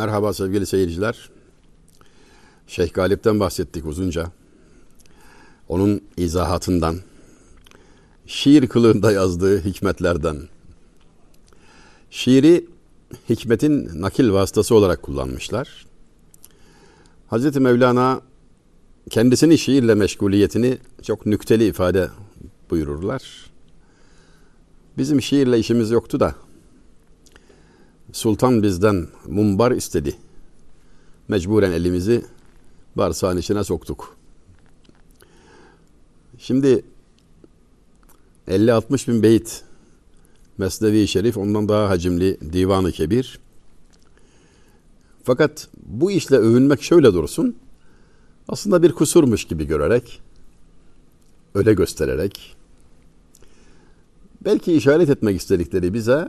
Merhaba sevgili seyirciler. Şeyh Galip'ten bahsettik uzunca. Onun izahatından, şiir kılığında yazdığı hikmetlerden. Şiiri hikmetin nakil vasıtası olarak kullanmışlar. Hazreti Mevlana kendisini şiirle meşguliyetini çok nükteli ifade buyururlar. Bizim şiirle işimiz yoktu da Sultan bizden mumbar istedi. Mecburen elimizi bağırsağın içine soktuk. Şimdi 50-60 bin beyit Mesnevi Şerif ondan daha hacimli Divanı Kebir. Fakat bu işle övünmek şöyle dursun. Aslında bir kusurmuş gibi görerek, öyle göstererek, belki işaret etmek istedikleri bize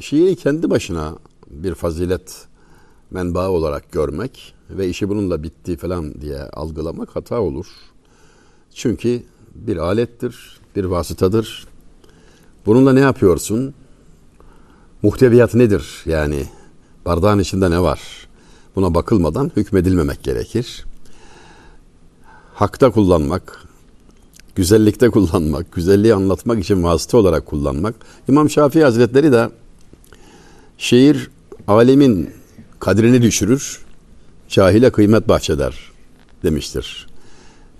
şiiri kendi başına bir fazilet menbaı olarak görmek ve işi bununla bitti falan diye algılamak hata olur. Çünkü bir alettir, bir vasıtadır. Bununla ne yapıyorsun? Muhteviyat nedir? Yani bardağın içinde ne var? Buna bakılmadan hükmedilmemek gerekir. Hakta kullanmak, güzellikte kullanmak, güzelliği anlatmak için vasıta olarak kullanmak. İmam Şafii Hazretleri de şiir alemin kadrini düşürür, cahile kıymet bahşeder demiştir.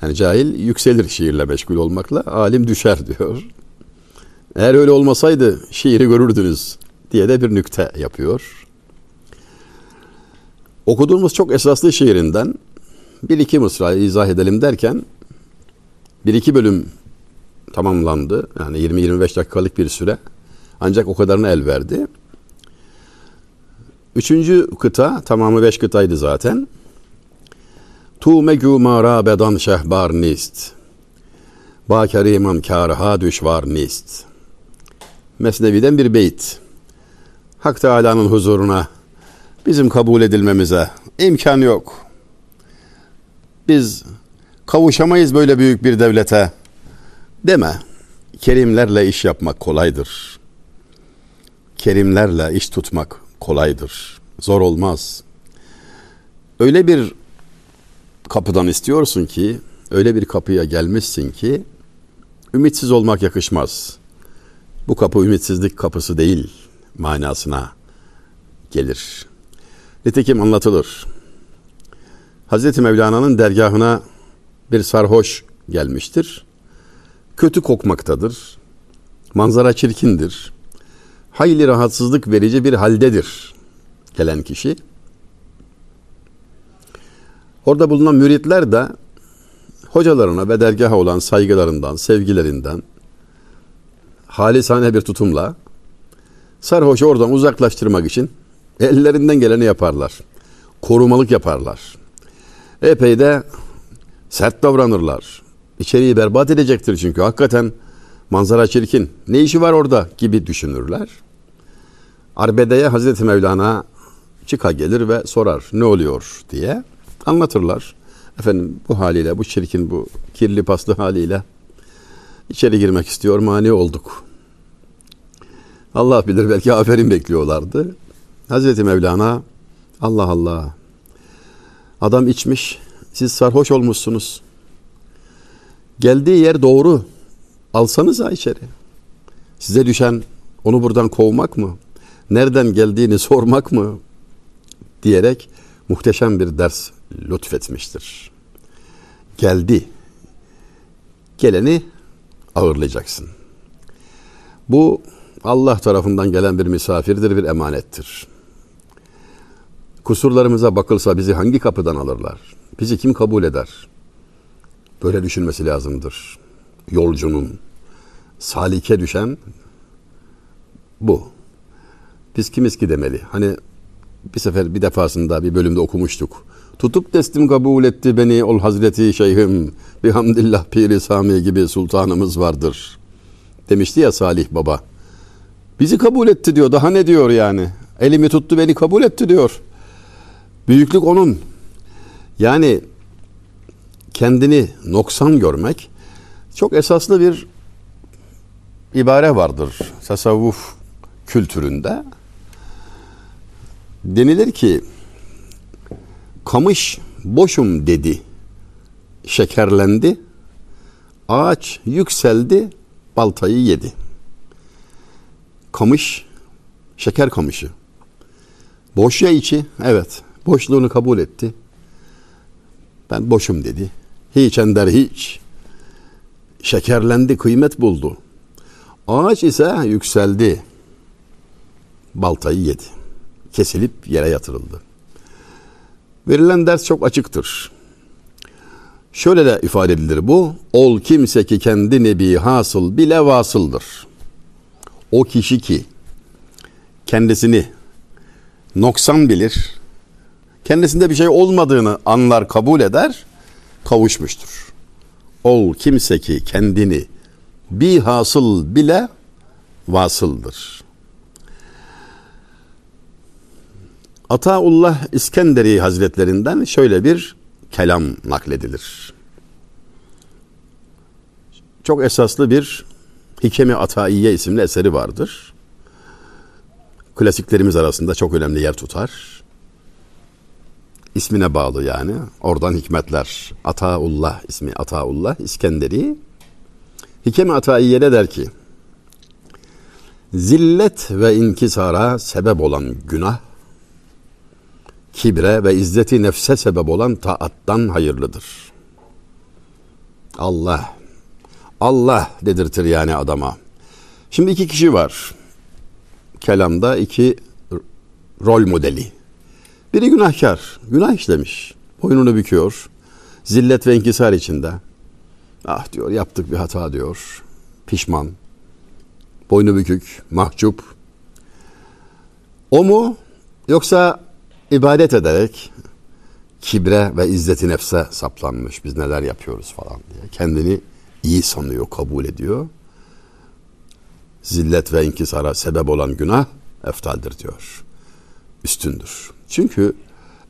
Yani cahil yükselir şiirle meşgul olmakla, alim düşer diyor. Eğer öyle olmasaydı şiiri görürdünüz diye de bir nükte yapıyor. Okuduğumuz çok esaslı şiirinden bir iki mısra izah edelim derken bir iki bölüm tamamlandı. Yani 20-25 dakikalık bir süre. Ancak o kadarına el verdi. Üçüncü kıta, tamamı beş kıtaydı zaten. Tu megu mara bedan şehbar nist. Ba kerimam kârha düşvar nist. Mesnevi'den bir beyt. Hak Teala'nın huzuruna bizim kabul edilmemize imkan yok. Biz kavuşamayız böyle büyük bir devlete deme. Kerimlerle iş yapmak kolaydır. Kerimlerle iş tutmak kolaydır. Zor olmaz. Öyle bir kapıdan istiyorsun ki, öyle bir kapıya gelmişsin ki ümitsiz olmak yakışmaz. Bu kapı ümitsizlik kapısı değil manasına gelir. Nitekim anlatılır. Hazreti Mevlana'nın dergahına bir sarhoş gelmiştir. Kötü kokmaktadır. Manzara çirkindir hayli rahatsızlık verici bir haldedir gelen kişi. Orada bulunan müritler de hocalarına ve dergaha olan saygılarından, sevgilerinden halisane bir tutumla sarhoşu oradan uzaklaştırmak için ellerinden geleni yaparlar. Korumalık yaparlar. Epey de sert davranırlar. İçeriği berbat edecektir çünkü hakikaten manzara çirkin. Ne işi var orada gibi düşünürler. Arbede'ye Hazreti Mevlana çıka gelir ve sorar ne oluyor diye anlatırlar. Efendim bu haliyle bu çirkin bu kirli paslı haliyle içeri girmek istiyor mani olduk. Allah bilir belki aferin bekliyorlardı. Hazreti Mevlana Allah Allah adam içmiş siz sarhoş olmuşsunuz. Geldiği yer doğru. Alsanıza içeri. Size düşen onu buradan kovmak mı? nereden geldiğini sormak mı diyerek muhteşem bir ders lütfetmiştir. Geldi. Geleni ağırlayacaksın. Bu Allah tarafından gelen bir misafirdir, bir emanettir. Kusurlarımıza bakılsa bizi hangi kapıdan alırlar? Bizi kim kabul eder? Böyle düşünmesi lazımdır. Yolcunun, salike düşen bu. Biz kimiz ki demeli. Hani bir sefer bir defasında bir bölümde okumuştuk. Tutup destim kabul etti beni ol Hazreti Şeyhim. Bihamdillah Piri Sami gibi sultanımız vardır. Demişti ya Salih Baba. Bizi kabul etti diyor. Daha ne diyor yani? Elimi tuttu beni kabul etti diyor. Büyüklük onun. Yani kendini noksan görmek çok esaslı bir ibare vardır tasavvuf kültüründe. Denilir ki Kamış boşum dedi. Şekerlendi. Ağaç yükseldi. Baltayı yedi. Kamış şeker kamışı. Boş ya içi. Evet. Boşluğunu kabul etti. Ben boşum dedi. Hiç ender hiç. Şekerlendi, kıymet buldu. Ağaç ise yükseldi. Baltayı yedi. Kesilip yere yatırıldı. Verilen ders çok açıktır. Şöyle de ifade edilir bu. Ol kimse ki kendi nebi hasıl bile vasıldır. O kişi ki kendisini noksan bilir, kendisinde bir şey olmadığını anlar, kabul eder, kavuşmuştur. Ol kimse ki kendini bir hasıl bile vasıldır. Ataullah İskenderi Hazretlerinden şöyle bir kelam nakledilir. Çok esaslı bir Hikemi Ataiye isimli eseri vardır. Klasiklerimiz arasında çok önemli yer tutar. İsmine bağlı yani. Oradan hikmetler. Ataullah ismi Ataullah İskenderi. Hikemi der ki Zillet ve inkisara sebep olan günah kibre ve izzeti nefse sebep olan taattan hayırlıdır. Allah, Allah dedirtir yani adama. Şimdi iki kişi var. Kelamda iki rol modeli. Biri günahkar, günah işlemiş. Boynunu büküyor. Zillet ve inkisar içinde. Ah diyor yaptık bir hata diyor. Pişman. Boynu bükük, mahcup. O mu? Yoksa ibadet ederek kibre ve izzeti nefse saplanmış. Biz neler yapıyoruz falan diye. Kendini iyi sanıyor, kabul ediyor. Zillet ve inkisara sebep olan günah eftaldir diyor. Üstündür. Çünkü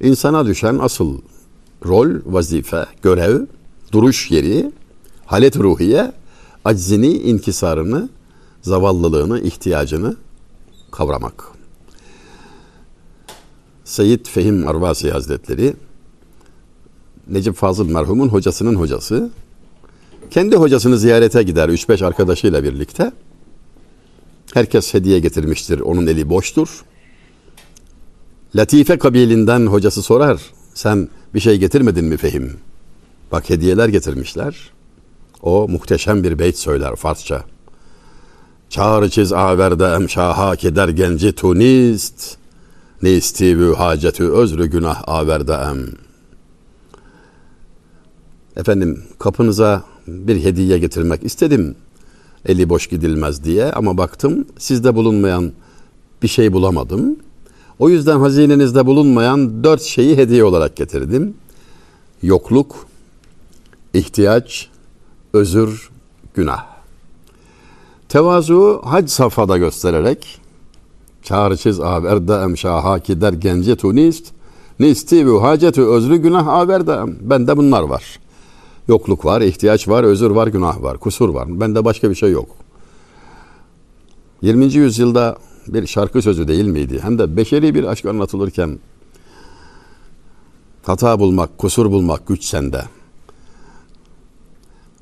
insana düşen asıl rol, vazife, görev, duruş yeri, halet ruhiye, aczini, inkisarını, zavallılığını, ihtiyacını kavramak. Seyyid Fehim Arvasi Hazretleri Necip Fazıl merhumun hocasının hocası. Kendi hocasını ziyarete gider 3-5 arkadaşıyla birlikte. Herkes hediye getirmiştir. Onun eli boştur. Latife kabilinden hocası sorar. Sen bir şey getirmedin mi Fehim? Bak hediyeler getirmişler. O muhteşem bir beyt söyler Farsça. Çağrı çiz averde emşaha keder genci tunist. Ne istivü hacetü özrü günah averde em. Efendim kapınıza bir hediye getirmek istedim. Eli boş gidilmez diye ama baktım sizde bulunmayan bir şey bulamadım. O yüzden hazinenizde bulunmayan dört şeyi hediye olarak getirdim. Yokluk, ihtiyaç, özür, günah. Tevazu hac safhada göstererek çağrışız averde emşaha der genci tunist nisti ve hacetü özrü günah averde bende bunlar var. Yokluk var, ihtiyaç var, özür var, günah var, kusur var. Bende başka bir şey yok. 20. yüzyılda bir şarkı sözü değil miydi? Hem de beşeri bir aşk anlatılırken hata bulmak, kusur bulmak güç sende.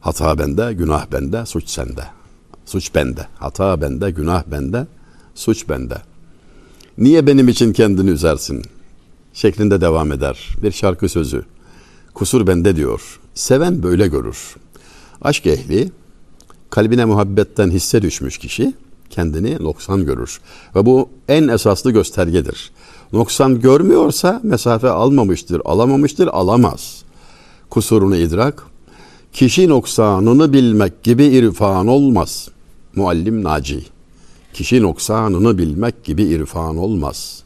Hata bende, günah bende, suç sende. Suç bende. Hata bende, günah bende, suç bende. Niye benim için kendini üzersin? Şeklinde devam eder. Bir şarkı sözü. Kusur bende diyor. Seven böyle görür. Aşk ehli kalbine muhabbetten hisse düşmüş kişi kendini noksan görür. Ve bu en esaslı göstergedir. Noksan görmüyorsa mesafe almamıştır, alamamıştır, alamaz. Kusurunu idrak, kişi noksanını bilmek gibi irfan olmaz. Muallim Naci. Kişi noksanını bilmek gibi irfan olmaz.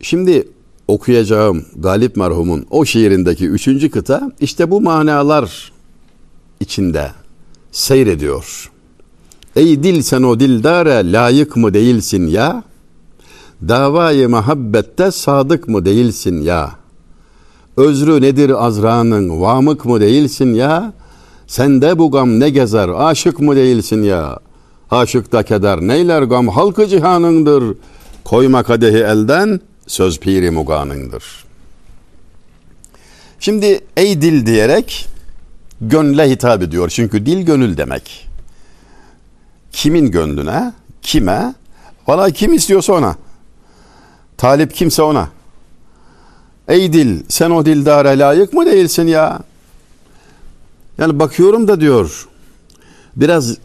Şimdi okuyacağım Galip merhumun o şiirindeki üçüncü kıta işte bu manalar içinde seyrediyor. Ey dil sen o dildare layık mı değilsin ya? Davayı muhabbette sadık mı değilsin ya? Özrü nedir azranın vamık mı değilsin ya? Sende bu gam ne gezer aşık mı değilsin ya? Aşıkta keder neyler gam halkı cihanındır. Koyma kadehi elden söz piri muganındır. Şimdi ey dil diyerek gönle hitap ediyor. Çünkü dil gönül demek. Kimin gönlüne, kime, valla kim istiyorsa ona. Talip kimse ona. Ey dil sen o dildara layık mı değilsin ya? Yani bakıyorum da diyor biraz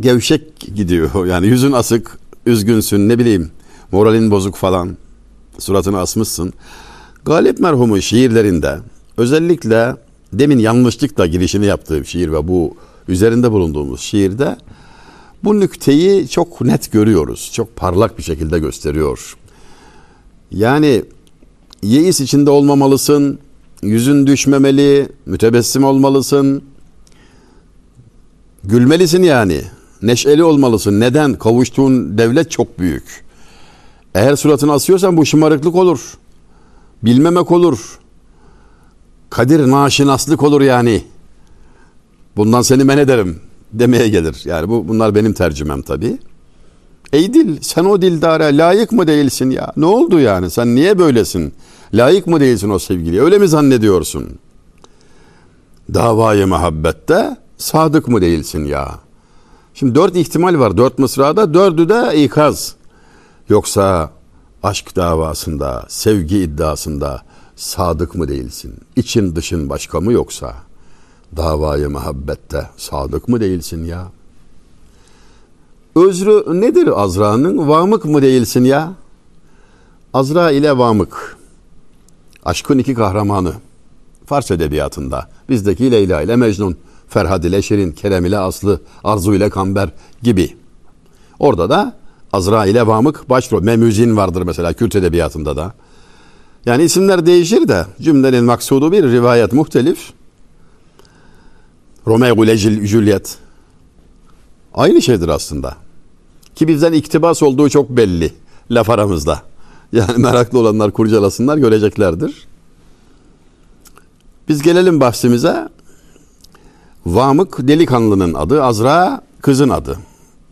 gevşek gidiyor. Yani yüzün asık, üzgünsün ne bileyim moralin bozuk falan. Suratını asmışsın. Galip merhumun şiirlerinde özellikle demin yanlışlıkla girişini yaptığım şiir ve bu üzerinde bulunduğumuz şiirde bu nükteyi çok net görüyoruz. Çok parlak bir şekilde gösteriyor. Yani yeis içinde olmamalısın, yüzün düşmemeli, mütebessim olmalısın. Gülmelisin yani. Neşeli olmalısın. Neden? Kavuştuğun devlet çok büyük. Eğer suratını asıyorsan bu şımarıklık olur. Bilmemek olur. Kadir naşinaslık olur yani. Bundan seni men ederim demeye gelir. Yani bu bunlar benim tercümem tabii. Ey dil sen o dildara layık mı değilsin ya? Ne oldu yani? Sen niye böylesin? Layık mı değilsin o sevgiliye? Öyle mi zannediyorsun? Davayı muhabbette sadık mı değilsin ya? Şimdi dört ihtimal var dört mısrada. Dördü de ikaz. Yoksa aşk davasında, sevgi iddiasında sadık mı değilsin? İçin dışın başka mı yoksa? Davayı muhabbette sadık mı değilsin ya? Özrü nedir Azra'nın? Vamık mı değilsin ya? Azra ile Vamık. Aşkın iki kahramanı. Fars edebiyatında. Bizdeki Leyla ile Mecnun. Ferhad ile Şirin, Kerem ile Aslı, Arzu ile Kamber gibi. Orada da Azra ile Vamık başrol. Memüzin vardır mesela Kürt edebiyatında da. Yani isimler değişir de cümlenin maksudu bir rivayet muhtelif. Romeo ile Juliet. Aynı şeydir aslında. Ki bizden iktibas olduğu çok belli laf aramızda. Yani meraklı olanlar kurcalasınlar göreceklerdir. Biz gelelim bahsimize. Vamık delikanlının adı, Azra kızın adı.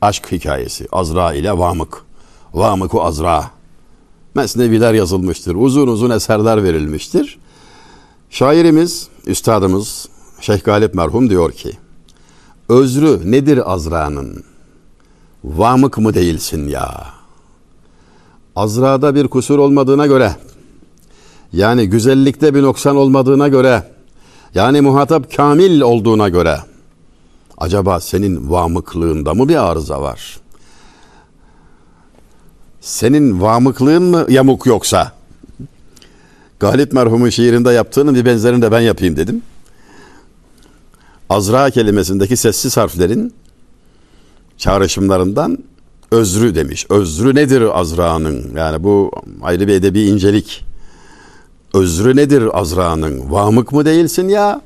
Aşk hikayesi. Azra ile Vamık. Vamık-u Azra. Mesneviler yazılmıştır. Uzun uzun eserler verilmiştir. Şairimiz, üstadımız Şeyh Galip merhum diyor ki, Özrü nedir Azra'nın? Vamık mı değilsin ya? Azra'da bir kusur olmadığına göre, yani güzellikte bir noksan olmadığına göre, yani muhatap kamil olduğuna göre, acaba senin vamıklığında mı bir arıza var? Senin vamıklığın mı yamuk yoksa? Galip merhumun şiirinde yaptığının bir benzerini de ben yapayım dedim. Azra kelimesindeki sessiz harflerin çağrışımlarından özrü demiş. Özrü nedir Azra'nın? Yani bu ayrı bir edebi incelik. Özrü nedir Azra'nın? Vamık mı değilsin ya?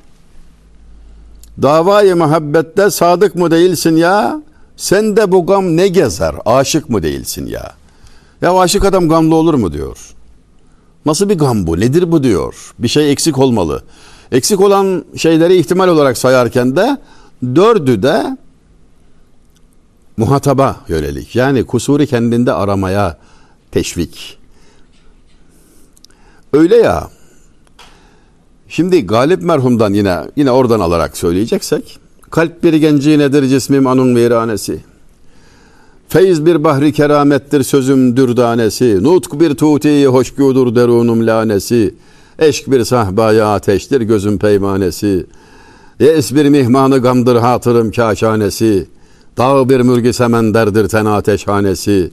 Davayı muhabbette sadık mı değilsin ya? Sen de bu gam ne gezer? Aşık mı değilsin ya? Ya aşık adam gamlı olur mu diyor. Nasıl bir gam bu? Nedir bu diyor. Bir şey eksik olmalı. Eksik olan şeyleri ihtimal olarak sayarken de dördü de muhataba yönelik. Yani kusuri kendinde aramaya teşvik. Öyle ya. Şimdi Galip merhumdan yine yine oradan alarak söyleyeceksek kalp bir genci nedir cismim anun viranesi. Feyz bir bahri keramettir sözüm dürdanesi. Nutk bir tuti hoşgudur derunum lanesi. Eşk bir sahbaya ateştir gözüm peymanesi. Yes bir mihmanı gamdır hatırım kaşanesi. Dağ bir mürgü semenderdir ten ateşhanesi.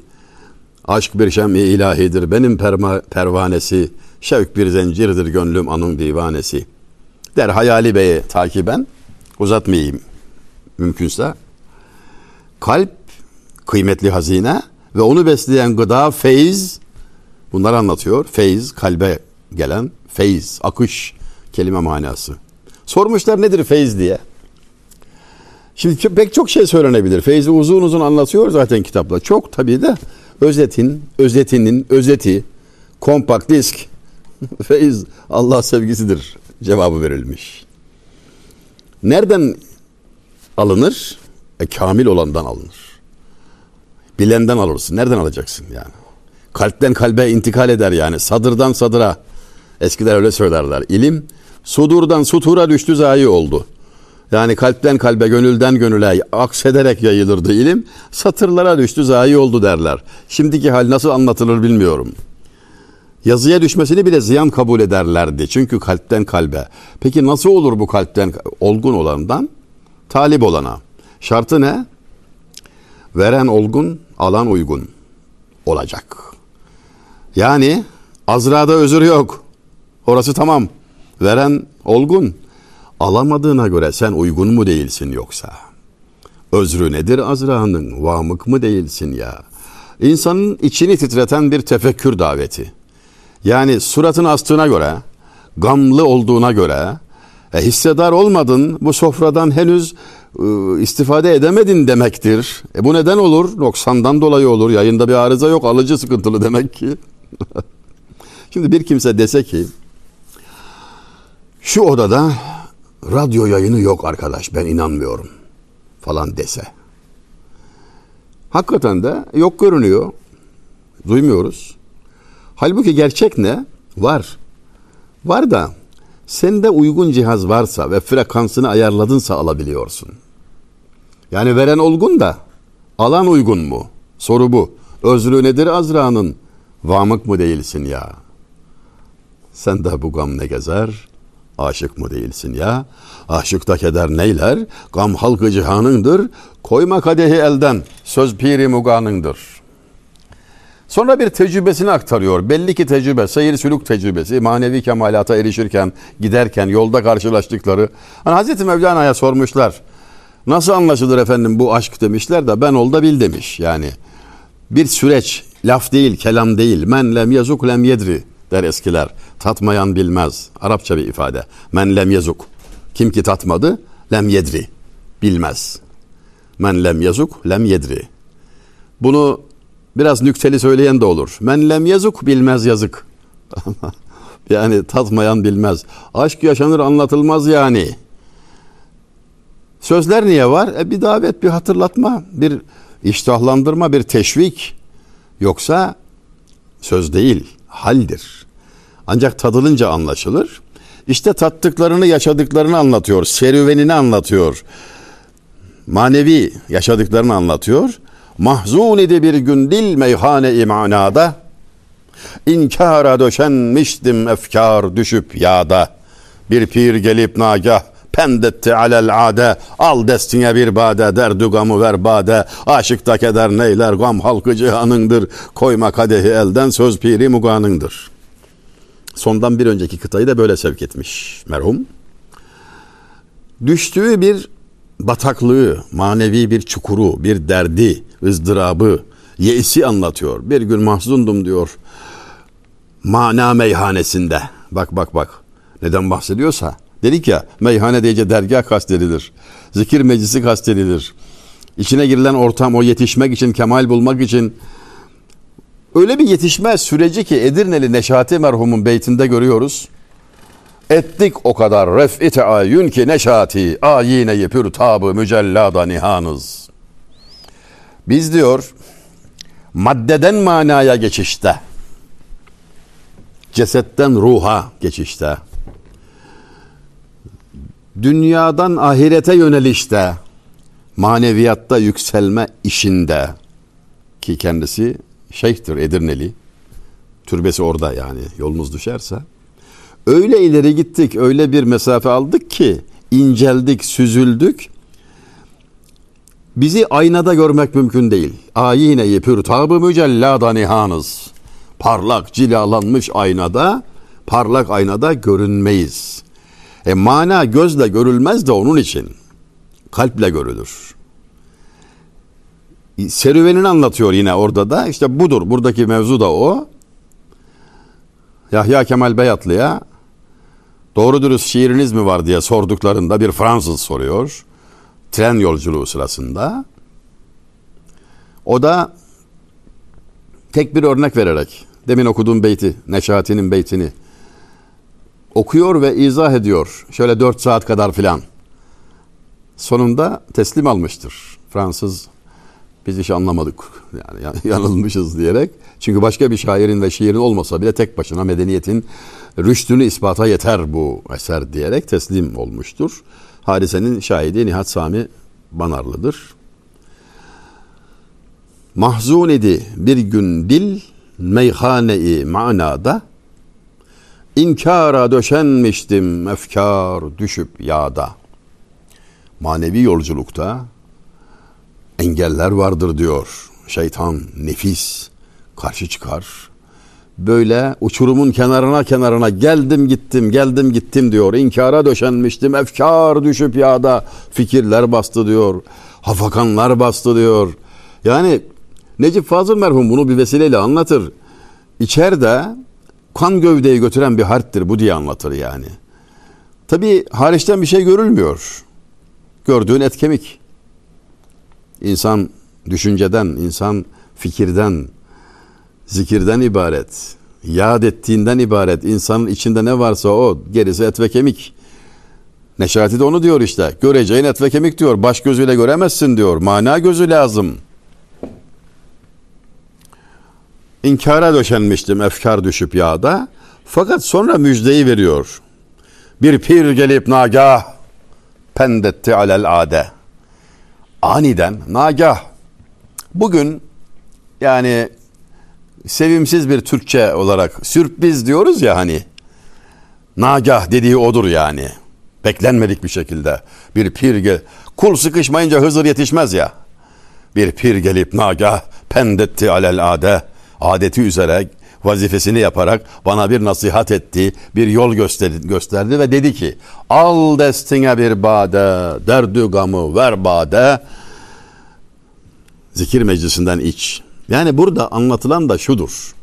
Aşk bir şem-i ilahidir benim perma, pervanesi. Şevk bir zencirdir gönlüm anın divanesi. Der Hayali Bey'e takiben uzatmayayım mümkünse. Kalp kıymetli hazine ve onu besleyen gıda feyiz bunları anlatıyor. Feyiz kalbe gelen feyiz, akış kelime manası. Sormuşlar nedir feyiz diye. Şimdi pek çok şey söylenebilir. Feyzi uzun uzun anlatıyor zaten kitapla. Çok tabii de özetin, özetinin, özeti, kompakt disk, feyiz Allah sevgisidir cevabı verilmiş. Nereden alınır? E, kamil olandan alınır. Bilenden alırsın. Nereden alacaksın yani? Kalpten kalbe intikal eder yani. Sadırdan sadıra. Eskiler öyle söylerler. İlim sudurdan sutura düştü zayi oldu. Yani kalpten kalbe, gönülden gönüle aksederek yayılırdı ilim. Satırlara düştü, zayi oldu derler. Şimdiki hal nasıl anlatılır bilmiyorum. Yazıya düşmesini bile ziyan kabul ederlerdi. Çünkü kalpten kalbe. Peki nasıl olur bu kalpten olgun olandan talip olana? Şartı ne? Veren olgun, alan uygun olacak. Yani Azra'da özür yok. Orası tamam. Veren olgun. Alamadığına göre sen uygun mu değilsin yoksa? Özrü nedir Azra'nın? Vamık mı değilsin ya? İnsanın içini titreten bir tefekkür daveti. Yani suratın astığına göre, gamlı olduğuna göre, e, hissedar olmadın, bu sofradan henüz istifade edemedin demektir. E, bu neden olur? Noksandan dolayı olur. Yayında bir arıza yok, alıcı sıkıntılı demek ki. Şimdi bir kimse dese ki, şu odada radyo yayını yok arkadaş ben inanmıyorum falan dese. Hakikaten de yok görünüyor. Duymuyoruz. Halbuki gerçek ne? Var. Var da sende uygun cihaz varsa ve frekansını ayarladınsa alabiliyorsun. Yani veren olgun da alan uygun mu? Soru bu. Özrü nedir Azra'nın? Vamık mı değilsin ya? Sen de bu gam ne gezer? Aşık mı değilsin ya? Aşıkta keder neyler? Gam halkı cihanındır. Koyma kadehi elden. Söz piri muganındır. Sonra bir tecrübesini aktarıyor. Belli ki tecrübe, seyir sülük tecrübesi, manevi kemalata erişirken, giderken, yolda karşılaştıkları. Hani Hazreti Mevlana'ya sormuşlar. Nasıl anlaşılır efendim bu aşk demişler de ben ol da bil demiş. Yani bir süreç, laf değil, kelam değil. Men lem yazuk lem yedri der eskiler. Tatmayan bilmez. Arapça bir ifade. Men lem yazuk. Kim ki tatmadı lem yedri. Bilmez. Men lem yazuk lem yedri. Bunu biraz nükteli söyleyen de olur. Men lem yazuk bilmez yazık. yani tatmayan bilmez. Aşk yaşanır anlatılmaz yani. Sözler niye var? E bir davet, bir hatırlatma, bir iştahlandırma, bir teşvik. Yoksa söz değil, haldir. Ancak tadılınca anlaşılır. İşte tattıklarını, yaşadıklarını anlatıyor, serüvenini anlatıyor. Manevi yaşadıklarını anlatıyor. Mahzun idi bir gün dil meyhane imanada. İnkara döşenmiştim efkar düşüp yağda. Bir pir gelip nagah pendetti alel ade. Al destine bir bade derdu gamı ver bade. Aşıkta keder neyler gam halkı cihanındır. Koyma kadehi elden söz piri muganındır. Sondan bir önceki kıtayı da böyle sevk etmiş. Merhum. Düştüğü bir bataklığı manevi bir çukuru bir derdi ızdırabı yeisi anlatıyor. Bir gün mahzundum diyor mana meyhanesinde. Bak bak bak. Neden bahsediyorsa Dedik ya meyhane deyince dergah kastedilir. Zikir meclisi kastedilir. İçine girilen ortam o yetişmek için, kemal bulmak için öyle bir yetişme süreci ki Edirneli Neşati merhumun beytinde görüyoruz. Ettik o kadar ref'i teayyün ki neşati ayine pür tabı mücellada nihanız. Biz diyor maddeden manaya geçişte, cesetten ruha geçişte, dünyadan ahirete yönelişte, maneviyatta yükselme işinde ki kendisi şeyhtir Edirneli. Türbesi orada yani yolunuz düşerse. Öyle ileri gittik, öyle bir mesafe aldık ki inceldik, süzüldük. Bizi aynada görmek mümkün değil. Ayine-i pürtabı mücellada nihanız. Parlak cilalanmış aynada, parlak aynada görünmeyiz. E mana gözle görülmez de onun için. Kalple görülür. Serüvenini anlatıyor yine orada da. İşte budur. Buradaki mevzu da o. Yahya Kemal Beyatlı'ya doğru dürüst şiiriniz mi var diye sorduklarında bir Fransız soruyor. Tren yolculuğu sırasında. O da tek bir örnek vererek demin okuduğum beyti, Neşati'nin beytini okuyor ve izah ediyor. Şöyle dört saat kadar filan. Sonunda teslim almıştır. Fransız Biz hiç anlamadık. Yani yanılmışız diyerek. Çünkü başka bir şairin ve şiirin olmasa bile tek başına medeniyetin rüştünü ispata yeter bu eser diyerek teslim olmuştur. Hadisenin şahidi Nihat Sami Banarlı'dır. Mahzun idi bir gün dil meyhane-i manada İnkara döşenmiştim efkar düşüp yağda. Manevi yolculukta engeller vardır diyor. Şeytan, nefis karşı çıkar. Böyle uçurumun kenarına kenarına geldim gittim geldim gittim diyor. İnkara döşenmiştim efkar düşüp yağda fikirler bastı diyor. Hafakanlar bastı diyor. Yani Necip Fazıl merhum bunu bir vesileyle anlatır. İçeride kan gövdeyi götüren bir harptir bu diye anlatır yani. Tabi hariçten bir şey görülmüyor. Gördüğün et kemik. İnsan düşünceden, insan fikirden, zikirden ibaret. Yad ettiğinden ibaret. İnsanın içinde ne varsa o, gerisi et ve kemik. Neşati de onu diyor işte. Göreceğin et ve kemik diyor. Baş gözüyle göremezsin diyor. Mana gözü lazım. İnkara döşenmiştim efkar düşüp yağda. Fakat sonra müjdeyi veriyor. Bir pir gelip nagah pendetti alel ade. Aniden nagah. Bugün yani sevimsiz bir Türkçe olarak sürpriz diyoruz ya hani. Nagah dediği odur yani. Beklenmedik bir şekilde. Bir pir gel. Kul sıkışmayınca Hızır yetişmez ya. Bir pir gelip nagah pendetti alel ade adeti üzere vazifesini yaparak bana bir nasihat etti, bir yol gösterdi, gösterdi ve dedi ki al destine bir bade, derdü gamı ver bade, zikir meclisinden iç. Yani burada anlatılan da şudur.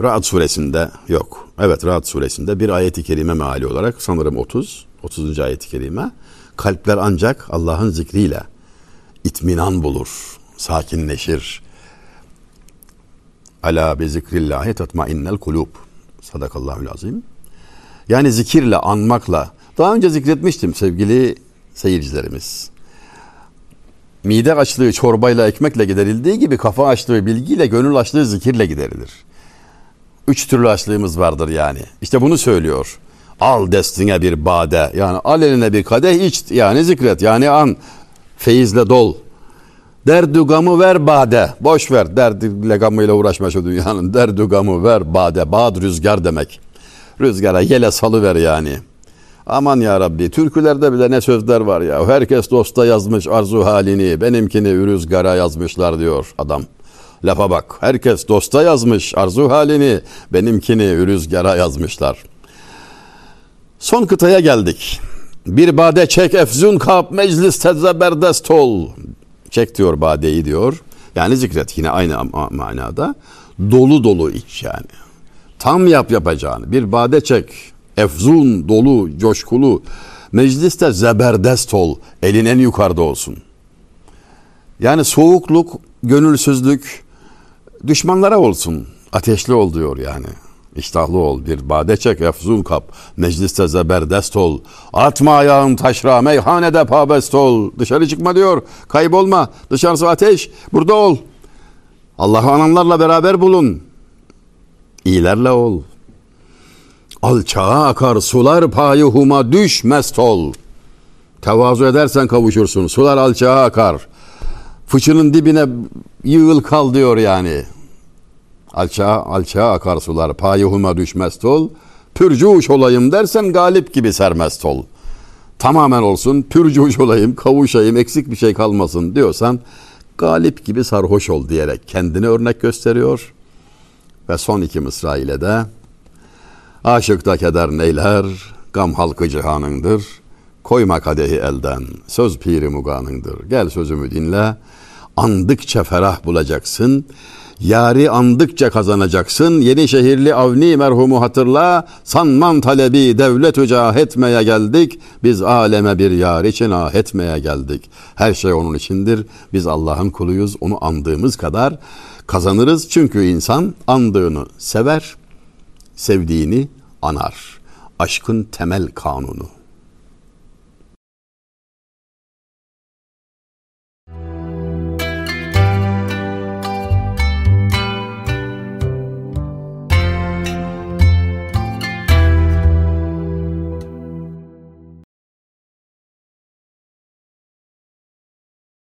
Ra'd suresinde yok. Evet Ra'd suresinde bir ayeti kerime meali olarak sanırım 30, 30. ayeti kerime. Kalpler ancak Allah'ın zikriyle itminan bulur, sakinleşir, Ala bi zikrillahi tatmainnel kulub. Sadakallahul azim. Yani zikirle, anmakla. Daha önce zikretmiştim sevgili seyircilerimiz. Mide açlığı çorbayla, ekmekle giderildiği gibi kafa açlığı bilgiyle, gönül açlığı zikirle giderilir. Üç türlü açlığımız vardır yani. İşte bunu söylüyor. Al destine bir bade. Yani al eline bir kadeh iç. Yani zikret. Yani an. Feyizle dol. Derdü gamı ver bade. Boş ver. Derdiyle gamıyla uğraşma şu dünyanın. Derdü gamı ver bade. Bad rüzgar demek. Rüzgara yele salı ver yani. Aman ya Rabbi türkülerde bile ne sözler var ya. Herkes dosta yazmış arzu halini. Benimkini rüzgara yazmışlar diyor adam. Lafa bak. Herkes dosta yazmış arzu halini. Benimkini rüzgara yazmışlar. Son kıtaya geldik. Bir bade çek efzun kap meclis tezeberdest ol. Çek diyor badeyi diyor. Yani zikret yine aynı manada. Dolu dolu iç yani. Tam yap yapacağını. Bir bade çek. Efzun, dolu, coşkulu. Mecliste zeberdest ol. Elin en yukarıda olsun. Yani soğukluk, gönülsüzlük düşmanlara olsun. Ateşli ol diyor yani. İştahlı ol, bir bade çek, efzun kap, mecliste zeberdest ol. Atma ayağın taşra, meyhanede pabest ol. Dışarı çıkma diyor, kaybolma. Dışarısı ateş, burada ol. Allah'ı ananlarla beraber bulun. İyilerle ol. Alçağa akar sular payuhuma düş mest ol. Tevazu edersen kavuşursun. Sular alçağa akar. Fıçının dibine yığıl kal diyor yani. Alçağa, alçağa akarsular payuhuma düşmez ol. Pürcuş olayım dersen galip gibi sermest ol. Tamamen olsun pürcuş olayım, kavuşayım, eksik bir şey kalmasın diyorsan galip gibi sarhoş ol diyerek kendini örnek gösteriyor. Ve son iki mısra ile de Aşıkta keder neyler, gam halkı cihanındır. Koyma kadehi elden, söz piri muganındır. Gel sözümü dinle, andıkça ferah bulacaksın.'' Yari andıkça kazanacaksın. Yeni şehirli Avni merhumu hatırla. Sanman talebi devlet ücah etmeye geldik. Biz aleme bir yar için ah etmeye geldik. Her şey onun içindir. Biz Allah'ın kuluyuz. Onu andığımız kadar kazanırız. Çünkü insan andığını sever, sevdiğini anar. Aşkın temel kanunu.